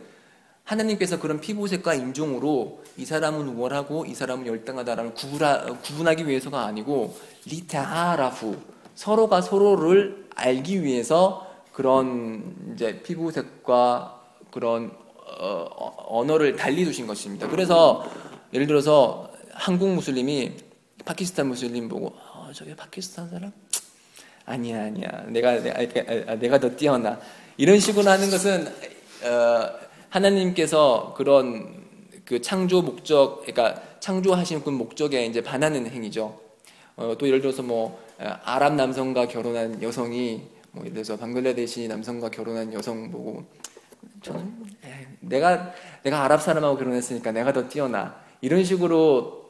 하나님께서 그런 피부색과 인종으로 이 사람은 우월하고 이 사람은 열등하다라는 구분하, 구분하기 위해서가 아니고 리타하라후 서로가 서로를 알기 위해서 그런 이제 피부색과 그런 어, 언어를 달리 두신 것입니다. 그래서 예를 들어서 한국 무슬림이 파키스탄 무슬림 보고 어, 저게 파키스탄 사람? 아니야 아니야 내가 내가, 아, 내가 더 뛰어나 이런 식으로 하는 것은 어, 하나님께서 그런 그 창조 목적 그러니까 창조하신 그 목적에 이제 반하는 행위죠. 어, 또 예를 들어서 뭐 아랍 남성과 결혼한 여성이 뭐 예를 들어서 방글라데시 남성과 결혼한 여성 보고 저는 에이, 내가 내가 아랍 사람하고 결혼했으니까 내가 더 뛰어나 이런 식으로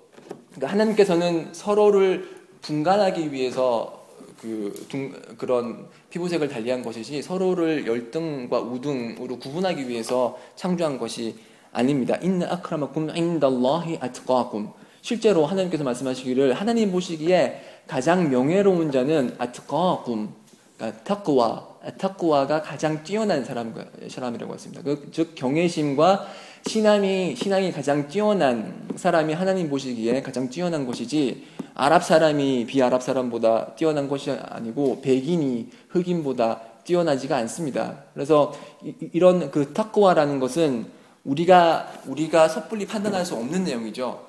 그러니까 하나님께서는 서로를 분간하기 위해서 그 둥, 그런 피부색을 달리한 것이지 서로를 열등과 우등으로 구분하기 위해서 창조한 것이 아닙니다. 인나 아크라마kum 인달라히 아트qakum. 실제로 하나님께서 말씀하시기를 하나님 보시기에 가장 명예로운 자는 아트qakum. 그러니까 타크와 타크와가 가장 뛰어난 사람 사람이라고 했습니다. 그, 즉 경외심과 신앙이 신앙이 가장 뛰어난 사람이 하나님 보시기에 가장 뛰어난 것이지 아랍 사람이 비아랍 사람보다 뛰어난 것이 아니고 백인이 흑인보다 뛰어나지가 않습니다. 그래서 이, 런그 타크와라는 것은 우리가 우리가 섣불리 판단할 수 없는 내용이죠.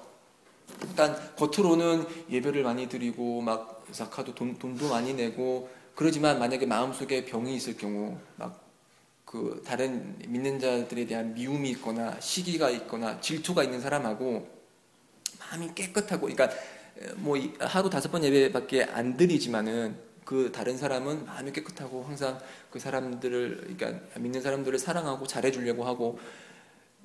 일단 겉으로는 예배를 많이 드리고 막 자카도 돈, 돈도 많이 내고 그러지만 만약에 마음속에 병이 있을 경우 막 그 다른 믿는 자들에 대한 미움이 있거나 시기가 있거나 질투가 있는 사람하고 마음이 깨끗하고 그러니까 뭐 하루 다섯 번 예배밖에 안 드리지만은 그 다른 사람은 마음이 깨끗하고 항상 그 사람들을 그러니까 믿는 사람들을 사랑하고 잘해 주려고 하고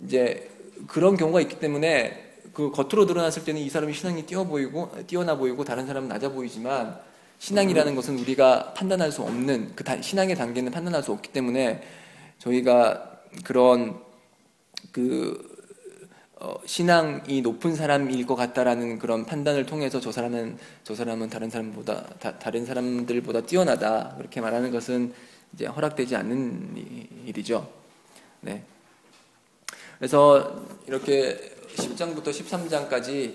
이제 그런 경우가 있기 때문에 그 겉으로 드러났을 때는 이 사람이 신앙이 뛰어 보이고 뛰어나 보이고 다른 사람은 낮아 보이지만 신앙이라는 것은 우리가 판단할 수 없는 그 신앙의 단계는 판단할 수 없기 때문에 저희가 그런 그 어, 신앙이 높은 사람일 것 같다라는 그런 판단을 통해서 저 사람은 저 사람은 다른 사람보다 다, 다른 사람들보다 뛰어나다 그렇게 말하는 것은 이제 허락되지 않는 일이죠. 네. 그래서 이렇게 10장부터 13장까지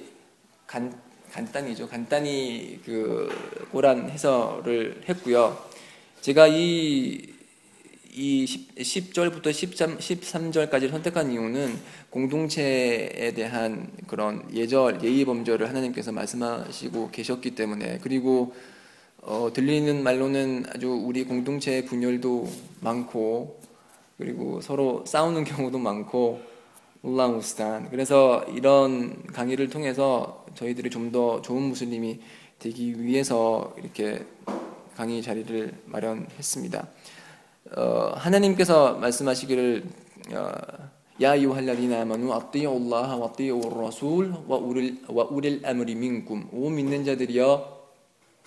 간, 간단히죠. 간단히 그 고란 해설을 했고요. 제가 이, 이 10, 절부터 13, 13절까지 선택한 이유는 공동체에 대한 그런 예절, 예의 범절을 하나님께서 말씀하시고 계셨기 때문에 그리고 어, 들리는 말로는 아주 우리 공동체의 분열도 많고 그리고 서로 싸우는 경우도 많고 울랑우스탄 그래서 이런 강의를 통해서 저희들이 좀 더 좋은 무슬림이 되기 위해서 이렇게 강의 자리를 마련했습니다. 어, 하나님께서 말씀하시기를 어, 야 유할라디나 아마누 아띠오울라하 와띠오울 라술 와 우릴 와 우릴 아무리 민꿈 오 믿는 자들이여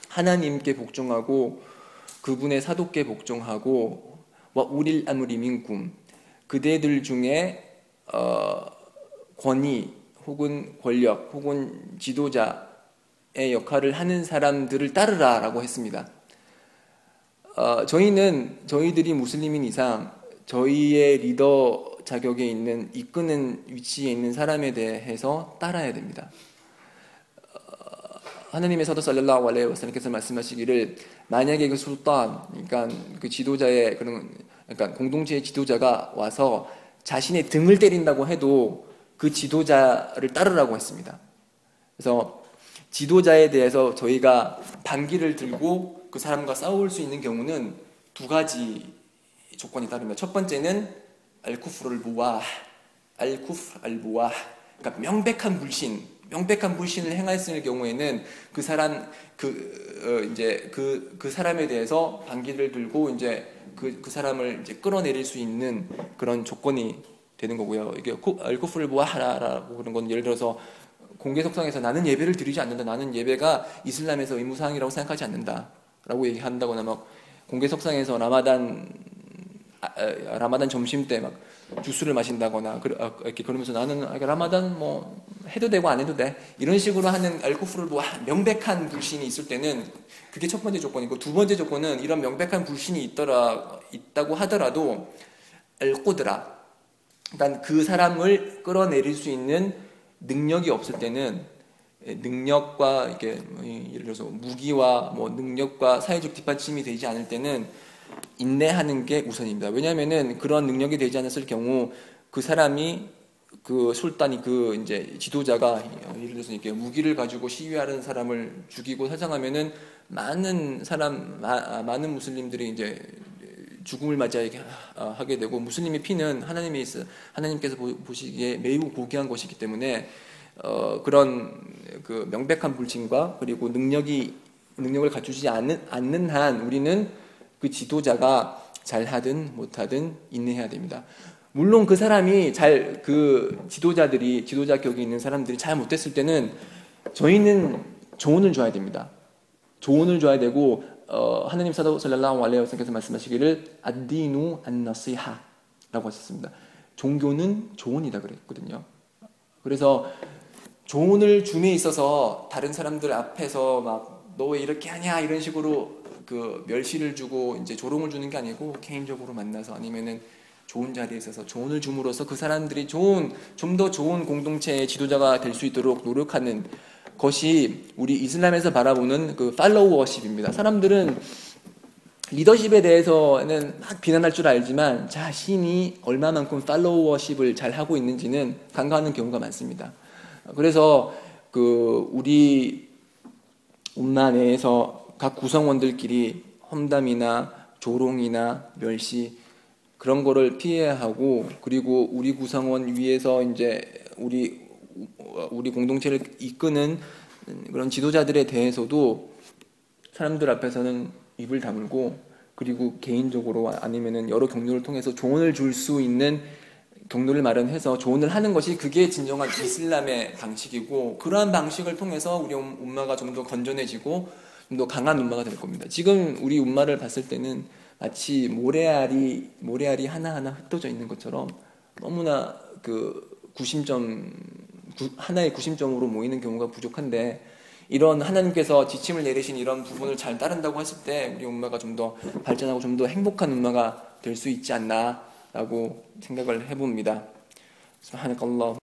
하나님께 복종하고 그분의 사도께 복종하고 와 우릴 아무리 민꿈 그대들 중에 어, 권위 혹은 권력 혹은 지도자의 역할을 하는 사람들을 따르라라고 했습니다. 어, 저희는 저희들이 무슬림인 이상 저희의 리더 자격에 있는 이끄는 위치에 있는 사람에 대해서 따라야 됩니다. 어, 하나님의 사도 살랄라hu 알레이 와살람께서 말씀하시기를 만약에 그 술단 그러니까 그 지도자의 그런 그러니까 공동체의 지도자가 와서 자신의 등을 때린다고 해도 그 지도자를 따르라고 했습니다. 그래서 지도자에 대해서 저희가 반기를 들고 그 사람과 싸울 수 있는 경우는 두 가지 조건이 따릅니다. 첫 번째는 알쿠프를 무와 알쿠프 알무와 그러니까 명백한 불신, 명백한 불신을 행했을 경우에는 그 사람 그 어, 이제 그그 그 사람에 대해서 반기를 들고 이제 그, 그 사람을 이제 끌어내릴 수 있는 그런 조건이 되는 거고요. 이게 알코프를 보아 하라라고 그런 건 예를 들어서 공개 석상에서 나는 예배를 드리지 않는다. 나는 예배가 이슬람에서 의무사항이라고 생각하지 않는다. 라고 얘기한다거나 막 공개 석상에서 라마단 아, 아, 라마단 점심 때 막 주스를 마신다거나 아, 이렇게 그러면서 나는 라마단 뭐 해도 되고 안 해도 돼. 이런 식으로 하는 알코프를 뭐 명백한 불신이 있을 때는 그게 첫 번째 조건이고 두 번째 조건은 이런 명백한 불신이 있더라 있다고 하더라도 알코드라 그러니까 그 사람을 끌어내릴 수 있는 능력이 없을 때는 능력과 이게 뭐 예를 들어서 무기와 뭐 능력과 사회적 뒷받침이 되지 않을 때는 인내하는 게 우선입니다. 왜냐하면은 그런 능력이 되지 않았을 경우 그 사람이 그 술단이 그 이제 지도자가 예를 들어서 이렇게 무기를 가지고 시위하는 사람을 죽이고 사상하면은 많은 사람 많은 무슬림들이 이제 죽음을 맞이하게 하게 되고 무슬림의 피는 하나님이 하나님께서 보시기에 매우 고귀한 것이기 때문에 어, 그런 그 명백한 불신과 그리고 능력이 능력을 갖추지 않는, 않는 한 우리는 그 지도자가 잘 하든 못하든 인내해야 됩니다. 물론 그 사람이 잘 그 지도자들이 지도자 격이 있는 사람들이 잘 못했을 때는 저희는 조언을 줘야 됩니다. 조언을 줘야 되고 어, 하나님 사도 살랄라hu 알레이 와살께서 말씀하시기를 ad디누 안나시하라고 하셨습니다. 종교는 조언이다 그랬거든요. 그래서 조언을 줌에 있어서 다른 사람들 앞에서 막 너 왜 이렇게 하냐 이런 식으로 그 멸시를 주고 이제 조롱을 주는 게 아니고 개인적으로 만나서 아니면은 좋은 자리에 있어서 조언을 줌으로써 그 사람들이 좋은 좀 더 좋은 공동체의 지도자가 될 수 있도록 노력하는 것이 우리 이슬람에서 바라보는 그 팔로우 워십입니다. 사람들은 리더십에 대해서는 막 비난할 줄 알지만 자신이 얼마만큼 팔로우 워십을 잘 하고 있는지는 간과하는 경우가 많습니다. 그래서 그 우리 um마 내에서 각 구성원들끼리 험담이나 조롱이나 멸시 그런 거를 피해야 하고 그리고 우리 구성원 위에서 이제 우리 우리 공동체를 이끄는 그런 지도자들에 대해서도 사람들 앞에서는 입을 다물고 그리고 개인적으로 아니면은 여러 경로를 통해서 조언을 줄 수 있는 경로를 마련해서 조언을 하는 것이 그게 진정한 이슬람의 방식이고 그러한 방식을 통해서 우리 um마가 좀 더 건전해지고 좀 더 강한 um마가 될 겁니다. 지금 우리 um마를 봤을 때는 마치 모래알이 모래알이 하나하나 흩어져 있는 것처럼 너무나 그 구심점 구, 하나의 구심점으로 모이는 경우가 부족한데 이런 하나님께서 지침을 내리신 이런 부분을 잘 따른다고 했을 때 우리 um마가 좀 더 발전하고 좀 더 행복한 um마가 될 수 있지 않나라고 생각을 해봅니다. 스하나kallah